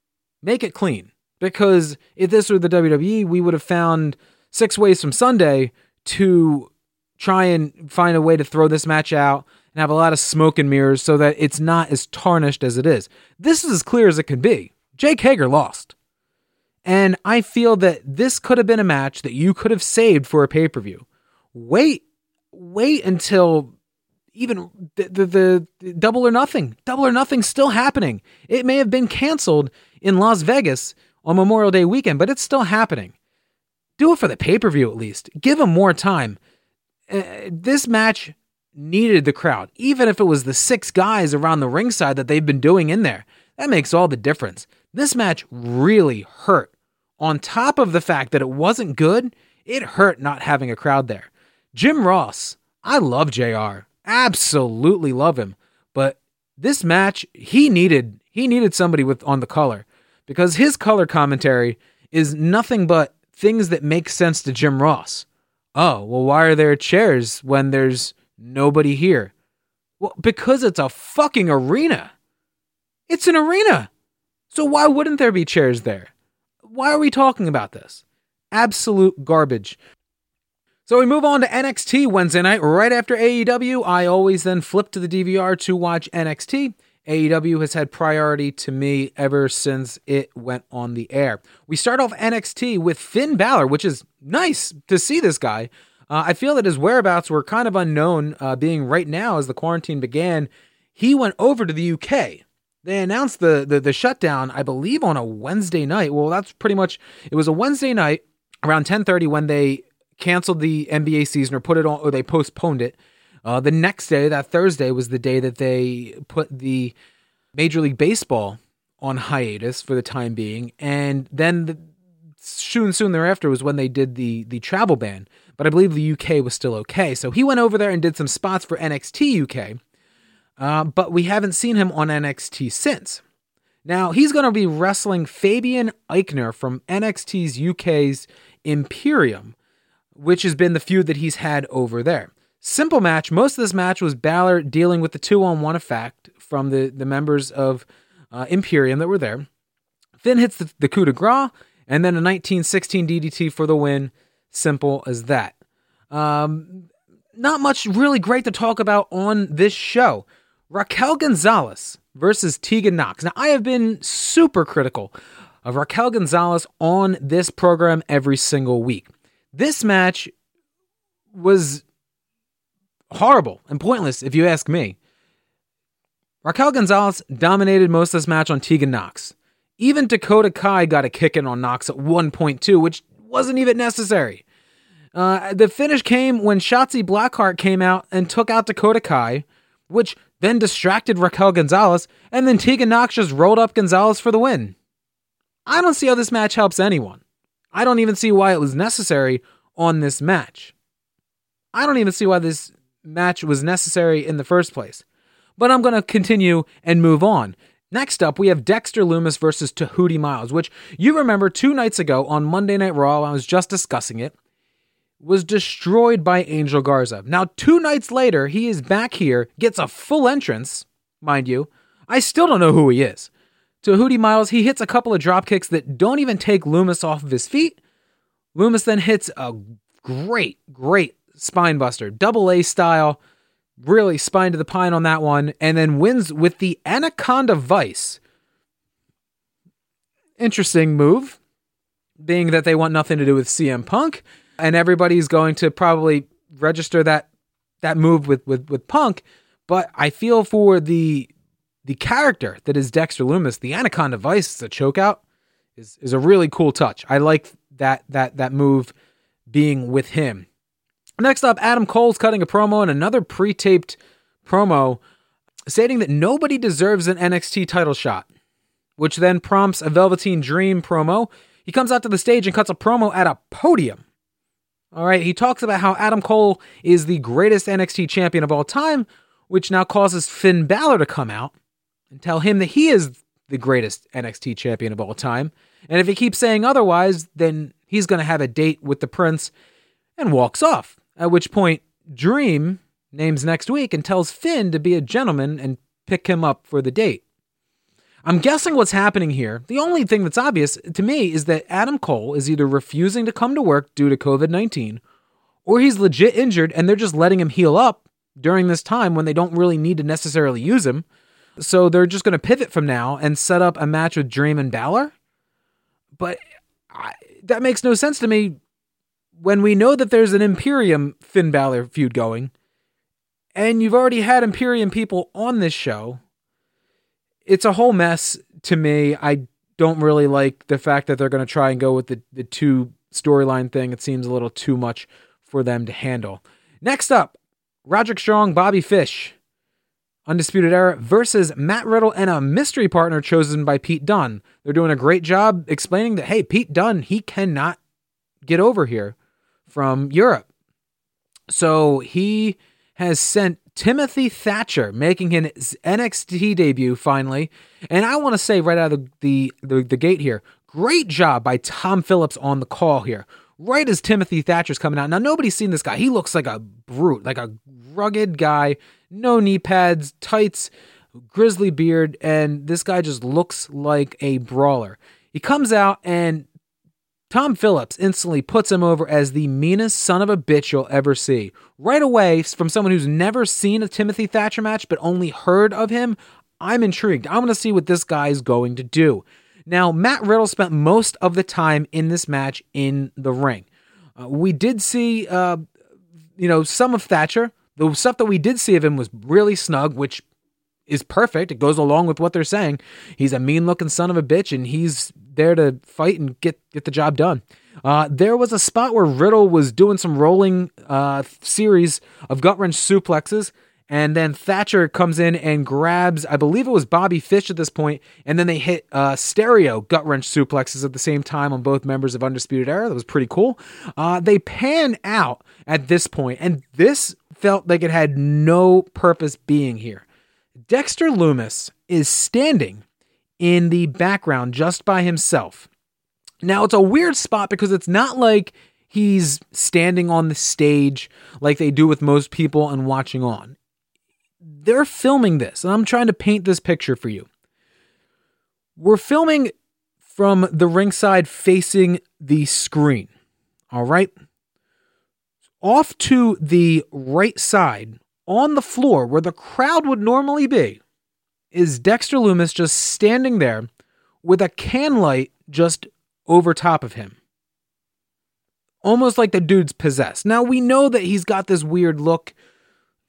make it clean. Because if this were the WWE, we would have found six ways from Sunday to try and find a way to throw this match out and have a lot of smoke and mirrors so that it's not as tarnished as it is. This is as clear as it can be. Jake Hager lost. And I feel that this could have been a match that you could have saved for a pay per view. Wait, wait until even the, the, the, double or nothing. Double or nothing still happening. It may have been canceled in Las Vegas on Memorial Day weekend, but it's still happening. Do it for the pay per view at least. Give them more time. Uh, this match needed the crowd, even if it was the six guys around the ringside that they've been doing in there. That makes all the difference. This match really hurt. On top of the fact that it wasn't good, it hurt not having a crowd there. Jim Ross, I love JR. Absolutely love him. But this match, he needed he needed somebody with on the color because his color commentary is nothing but things that make sense to Jim Ross. Oh, well why are there chairs when there's nobody here? Well, because it's a fucking arena. It's an arena. So why wouldn't there be chairs there? Why are we talking about this? Absolute garbage. So we move on to NXT Wednesday night right after AEW. I always then flip to the DVR to watch NXT. AEW has had priority to me ever since it went on the air. We start off NXT with Finn Balor, which is nice to see this guy. Uh, I feel that his whereabouts were kind of unknown, uh, being right now as the quarantine began. He went over to the UK. They announced the, the the shutdown, I believe, on a Wednesday night. Well, that's pretty much it was a Wednesday night around 10:30 when they canceled the NBA season or put it on or they postponed it. Uh, the next day, that Thursday, was the day that they put the Major League Baseball on hiatus for the time being, and then the, soon soon thereafter was when they did the the travel ban. But I believe the UK was still okay, so he went over there and did some spots for NXT UK. Uh, but we haven't seen him on NXT since. Now he's going to be wrestling Fabian Aichner from NXT's UK's Imperium which has been the feud that he's had over there. Simple match. Most of this match was Balor dealing with the two on one effect from the, the members of uh, Imperium that were there. Finn hits the, the coup de grace, and then a 1916 DDT for the win. Simple as that. Um, not much really great to talk about on this show. Raquel Gonzalez versus Tegan Knox. Now, I have been super critical of Raquel Gonzalez on this program every single week. This match was horrible and pointless, if you ask me. Raquel Gonzalez dominated most of this match on Tegan Knox. Even Dakota Kai got a kick in on Knox at 1.2, which wasn't even necessary. Uh, the finish came when Shotzi Blackheart came out and took out Dakota Kai, which then distracted Raquel Gonzalez, and then Tegan Knox just rolled up Gonzalez for the win. I don't see how this match helps anyone. I don't even see why it was necessary on this match. I don't even see why this match was necessary in the first place. But I'm going to continue and move on. Next up, we have Dexter Lumis versus Tehuti Miles, which you remember two nights ago on Monday Night Raw, I was just discussing it, was destroyed by Angel Garza. Now, two nights later, he is back here, gets a full entrance, mind you. I still don't know who he is. Tehuti Miles, he hits a couple of drop kicks that don't even take Lumis off of his feet. Lumis then hits a great, great spine buster, double A style, really spine to the pine on that one, and then wins with the Anaconda Vice. Interesting move, being that they want nothing to do with CM Punk, and everybody's going to probably register that that move with with with Punk. But I feel for the the character that is Dexter Lumis, the Anaconda Vice, the chokeout, is is a really cool touch. I like that that that move being with him. Next up, Adam Cole's cutting a promo and another pre-taped promo stating that nobody deserves an NXT title shot, which then prompts a Velveteen Dream promo. He comes out to the stage and cuts a promo at a podium. All right, he talks about how Adam Cole is the greatest NXT champion of all time, which now causes Finn Balor to come out and tell him that he is the greatest NXT champion of all time. And if he keeps saying otherwise, then he's going to have a date with the prince and walks off. At which point, Dream names next week and tells Finn to be a gentleman and pick him up for the date. I'm guessing what's happening here, the only thing that's obvious to me is that Adam Cole is either refusing to come to work due to COVID 19 or he's legit injured and they're just letting him heal up during this time when they don't really need to necessarily use him so they're just going to pivot from now and set up a match with Dream and Balor. But I, that makes no sense to me when we know that there's an Imperium Finn Balor feud going, and you've already had Imperium people on this show. It's a whole mess to me. I don't really like the fact that they're going to try and go with the, the two storyline thing. It seems a little too much for them to handle. Next up, Roderick Strong, Bobby Fish. Undisputed Era versus Matt Riddle and a mystery partner chosen by Pete Dunne. They're doing a great job explaining that, hey, Pete Dunne, he cannot get over here from Europe. So he has sent Timothy Thatcher making his NXT debut finally. And I want to say right out of the, the, the, the gate here, great job by Tom Phillips on the call here. Right as Timothy Thatcher's coming out. Now, nobody's seen this guy. He looks like a brute, like a rugged guy, no knee pads, tights, grizzly beard, and this guy just looks like a brawler. He comes out and Tom Phillips instantly puts him over as the meanest son of a bitch you'll ever see. Right away, from someone who's never seen a Timothy Thatcher match but only heard of him, I'm intrigued. I want to see what this guy is going to do. Now, Matt Riddle spent most of the time in this match in the ring. Uh, we did see, uh, you know, some of Thatcher. The stuff that we did see of him was really snug, which is perfect. It goes along with what they're saying. He's a mean looking son of a bitch and he's there to fight and get, get the job done. Uh, there was a spot where Riddle was doing some rolling uh, series of gut wrench suplexes. And then Thatcher comes in and grabs, I believe it was Bobby Fish at this point, and then they hit uh, stereo gut wrench suplexes at the same time on both members of Undisputed Era. That was pretty cool. Uh, they pan out at this point, and this felt like it had no purpose being here. Dexter Lumis is standing in the background just by himself. Now, it's a weird spot because it's not like he's standing on the stage like they do with most people and watching on. They're filming this, and I'm trying to paint this picture for you. We're filming from the ringside facing the screen. All right. Off to the right side on the floor where the crowd would normally be is Dexter Lumis just standing there with a can light just over top of him. Almost like the dude's possessed. Now we know that he's got this weird look,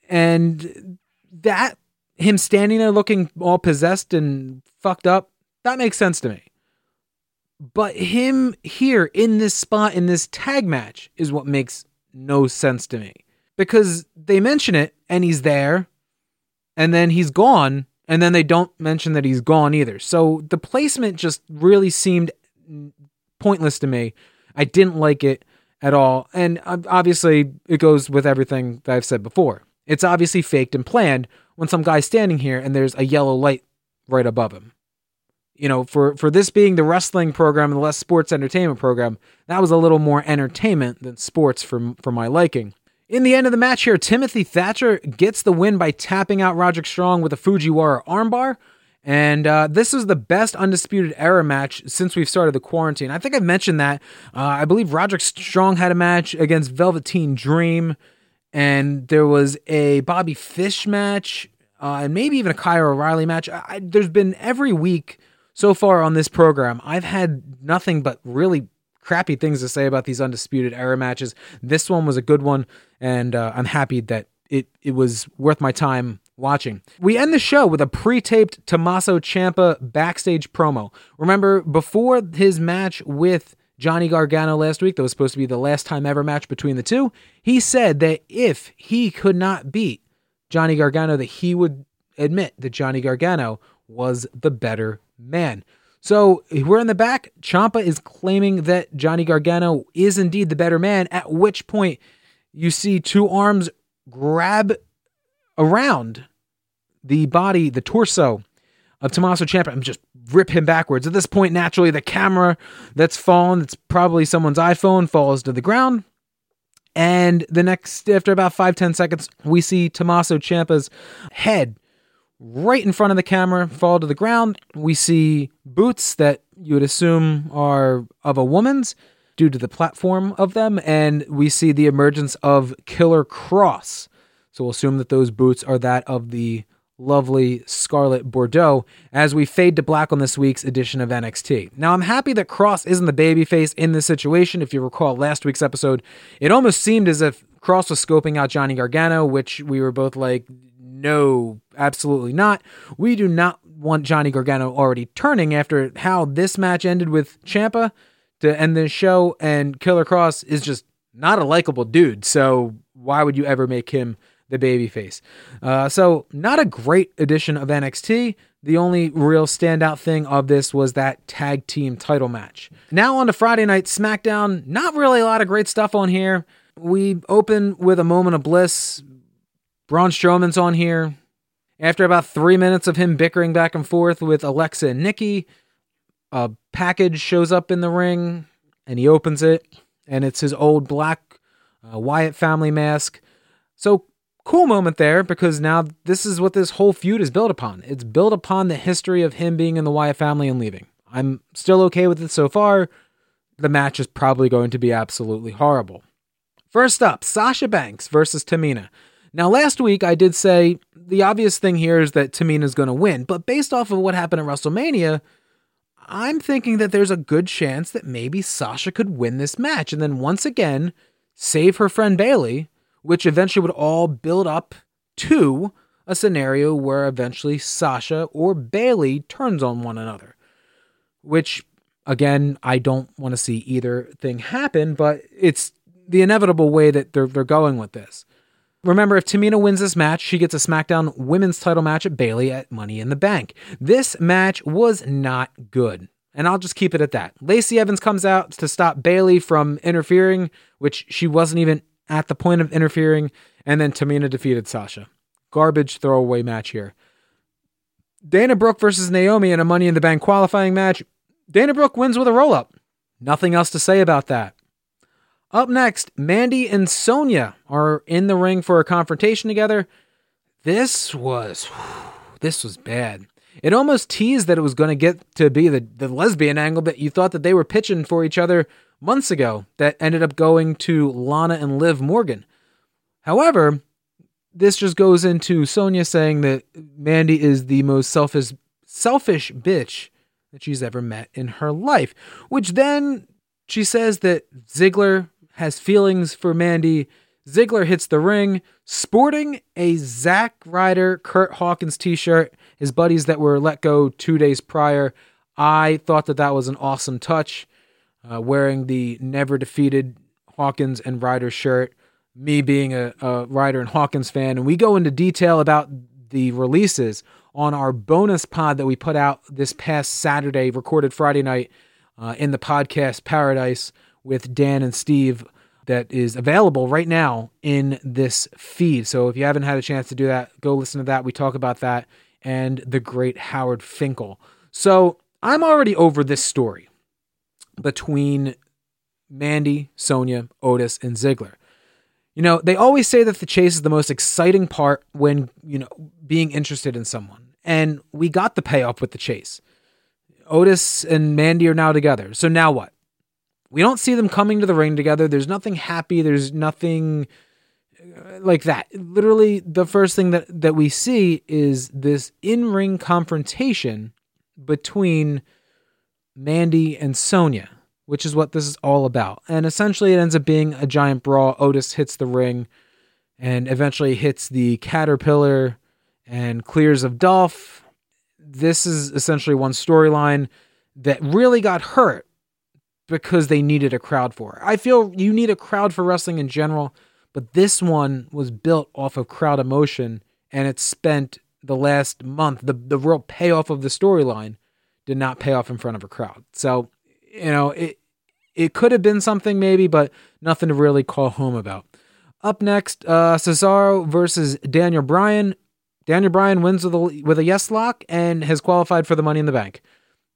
and that him standing there looking all possessed and fucked up, that makes sense to me. But him here in this spot in this tag match is what makes no sense to me because they mention it and he's there and then he's gone and then they don't mention that he's gone either. So the placement just really seemed pointless to me. I didn't like it at all. And obviously it goes with everything that I've said before. It's obviously faked and planned when some guy's standing here and there's a yellow light right above him. You know, for for this being the wrestling program and the less sports entertainment program, that was a little more entertainment than sports for for my liking. In the end of the match here, Timothy Thatcher gets the win by tapping out Roderick Strong with a Fujiwara armbar. And uh, this is the best Undisputed Era match since we've started the quarantine. I think I've mentioned that. Uh, I believe Roderick Strong had a match against Velveteen Dream, and there was a Bobby Fish match, uh, and maybe even a Kyle O'Reilly match. I, there's been every week so far on this program, I've had nothing but really crappy things to say about these undisputed era matches. This one was a good one, and uh, I'm happy that it it was worth my time watching. We end the show with a pre-taped Tommaso Ciampa backstage promo. Remember before his match with Johnny Gargano last week, that was supposed to be the last time ever match between the two. He said that if he could not beat Johnny Gargano, that he would admit that Johnny Gargano was the better man. So we're in the back. Ciampa is claiming that Johnny Gargano is indeed the better man, at which point you see two arms grab around the body, the torso of Tommaso Ciampa and just rip him backwards. At this point, naturally, the camera that's fallen, it's probably someone's iPhone, falls to the ground. And the next, after about five ten seconds, we see Tommaso Ciampa's head right in front of the camera, fall to the ground. We see boots that you would assume are of a woman's due to the platform of them, and we see the emergence of Killer Kross. So we'll assume that those boots are that of the lovely Scarlett Bordeaux as we fade to black on this week's edition of NXT. Now, I'm happy that Kross isn't the babyface in this situation. If you recall last week's episode, it almost seemed as if Kross was scoping out Johnny Gargano, which we were both like, no, absolutely not. We do not want Johnny Gargano already turning after how this match ended with Ciampa to end the show, and Killer Kross is just not a likable dude. So why would you ever make him the babyface? Uh, so not a great edition of NXT. The only real standout thing of this was that tag team title match. Now on to Friday night SmackDown. Not really a lot of great stuff on here. we open with a moment of bliss. Braun Strowman's on here. After about three minutes of him bickering back and forth with Alexa and Nikki, a package shows up in the ring and he opens it, and it's his old black uh, Wyatt family mask. So, cool moment there because now this is what this whole feud is built upon. It's built upon the history of him being in the Wyatt family and leaving. I'm still okay with it so far. The match is probably going to be absolutely horrible. First up, Sasha Banks versus Tamina. Now, last week I did say the obvious thing here is that Tamina's going to win, but based off of what happened at WrestleMania, I'm thinking that there's a good chance that maybe Sasha could win this match and then once again save her friend Bayley, which eventually would all build up to a scenario where eventually Sasha or Bayley turns on one another. Which again, I don't want to see either thing happen, but it's the inevitable way that they're they're going with this. Remember, if Tamina wins this match, she gets a SmackDown women's title match at Bayley at Money in the Bank. This match was not good. And I'll just keep it at that. Lacey Evans comes out to stop Bayley from interfering, which she wasn't even at the point of interfering, and then Tamina defeated Sasha. Garbage throwaway match here. Dana Brooke versus Naomi in a Money in the Bank qualifying match. Dana Brooke wins with a roll up. Nothing else to say about that. Up next, Mandy and Sonya are in the ring for a confrontation together. This was this was bad. It almost teased that it was going to get to be the, the lesbian angle that you thought that they were pitching for each other months ago that ended up going to Lana and Liv Morgan. However, this just goes into Sonya saying that Mandy is the most selfish selfish bitch that she's ever met in her life, which then she says that Ziggler has feelings for Mandy. Ziggler hits the ring, sporting a Zack Ryder Curt Hawkins t shirt, his buddies that were let go two days prior. I thought that that was an awesome touch, uh, wearing the never defeated Hawkins and Ryder shirt. Me being a, a Ryder and Hawkins fan, and we go into detail about the releases on our bonus pod that we put out this past Saturday, recorded Friday night uh, in the podcast Paradise with Dan and Steve that is available right now in this feed. So if you haven't had a chance to do that, go listen to that. We talk about that and the great Howard Finkel. So I'm already over this story between Mandy, Sonya, Otis, and Ziggler. You know, they always say that the chase is the most exciting part when, you know, being interested in someone. And we got the payoff with the chase. Otis and Mandy are now together. So now what? We don't see them coming to the ring together. There's nothing happy. There's nothing uh, like that. Literally, the first thing that, that we see is this in ring confrontation between Mandy and Sonya, which is what this is all about. And essentially, it ends up being a giant brawl. Otis hits the ring and eventually hits the caterpillar and clears of Dolph. This is essentially one storyline that really got hurt because they needed a crowd for it. I feel you need a crowd for wrestling in general, but this one was built off of crowd emotion and it spent the last month, the, the real payoff of the storyline did not pay off in front of a crowd. So, you know, it it could have been something maybe, but nothing to really call home about. Up next, uh, Cesaro versus Daniel Bryan. Daniel Bryan wins with a, with a yes lock and has qualified for the Money in the Bank.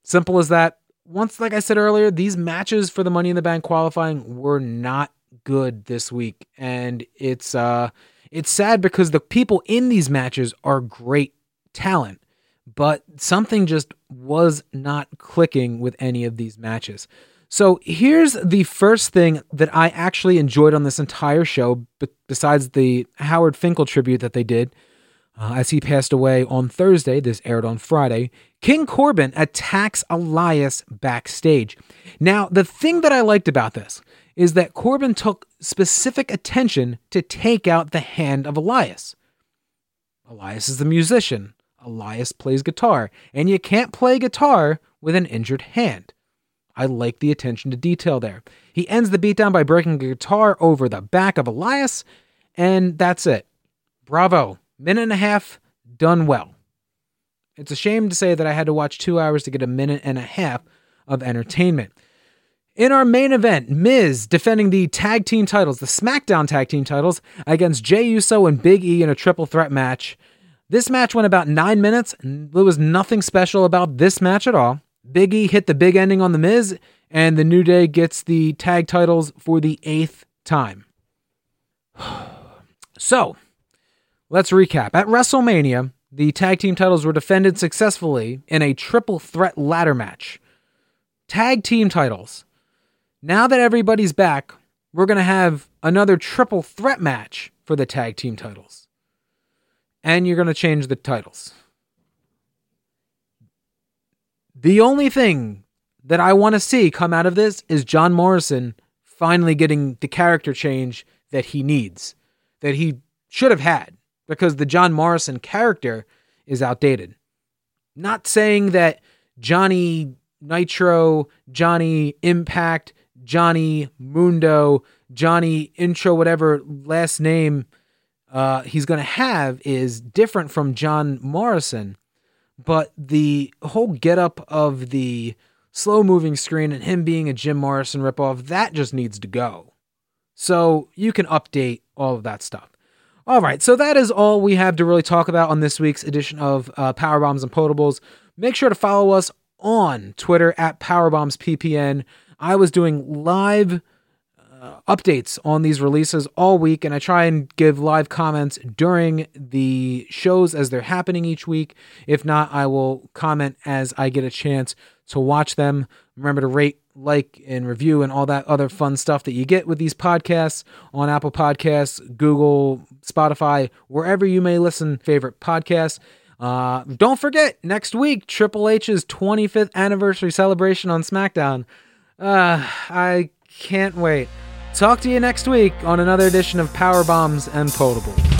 Simple as that once, like I said earlier, these matches for the Money in the Bank qualifying were not good this week, and it's uh, it's sad because the people in these matches are great talent, but something just was not clicking with any of these matches. So here's the first thing that I actually enjoyed on this entire show, besides the Howard Finkel tribute that they did uh, as he passed away on Thursday, this aired on Friday, King Corbin attacks Elias backstage. Now, the thing that I liked about this is that Corbin took specific attention to take out the hand of Elias. Elias is the musician. Elias plays guitar, and you can't play guitar with an injured hand. I like the attention to detail there. He ends the beatdown by breaking a guitar over the back of Elias, and that's it. Bravo. Minute and a half, done well. It's a shame to say that I had to watch two hours to get a minute and a half of entertainment. In our main event, Miz defending the tag team titles, the SmackDown tag team titles, against Jey Uso and Big E in a triple threat match. This match went about nine minutes, and there was nothing special about this match at all. Big E hit the big ending on The Miz, and the New Day gets the tag titles for the eighth time. So, let's recap. At WrestleMania, the tag team titles were defended successfully in a triple threat ladder match. Tag team titles. Now that everybody's back, we're going to have another triple threat match for the tag team titles. And you're going to change the titles. The only thing that I want to see come out of this is John Morrison finally getting the character change that he needs, that he should have had, because the John Morrison character is outdated. Not saying that Johnny Nitro, Johnny Impact, Johnny Mundo, Johnny Intro, whatever last name uh, he's going to have is different from John Morrison, but the whole getup of the slow moving screen and him being a Jim Morrison ripoff, that just needs to go. So you can update all of that stuff. All right, so that is all we have to really talk about on this week's edition of uh, Power Bombs and Potables. Make sure to follow us on Twitter at PowerBombsPPN. I was doing live uh, updates on these releases all week, and I try and give live comments during the shows as they're happening each week. If not, I will comment as I get a chance to watch them. Remember to rate, like, and review, and all that other fun stuff that you get with these podcasts on Apple Podcasts, Google, Spotify, wherever you may listen, favorite podcasts. Uh, don't forget, next week, Triple H's 25th anniversary celebration on SmackDown. Uh, I can't wait. Talk to you next week on another edition of Power Bombs and Potables.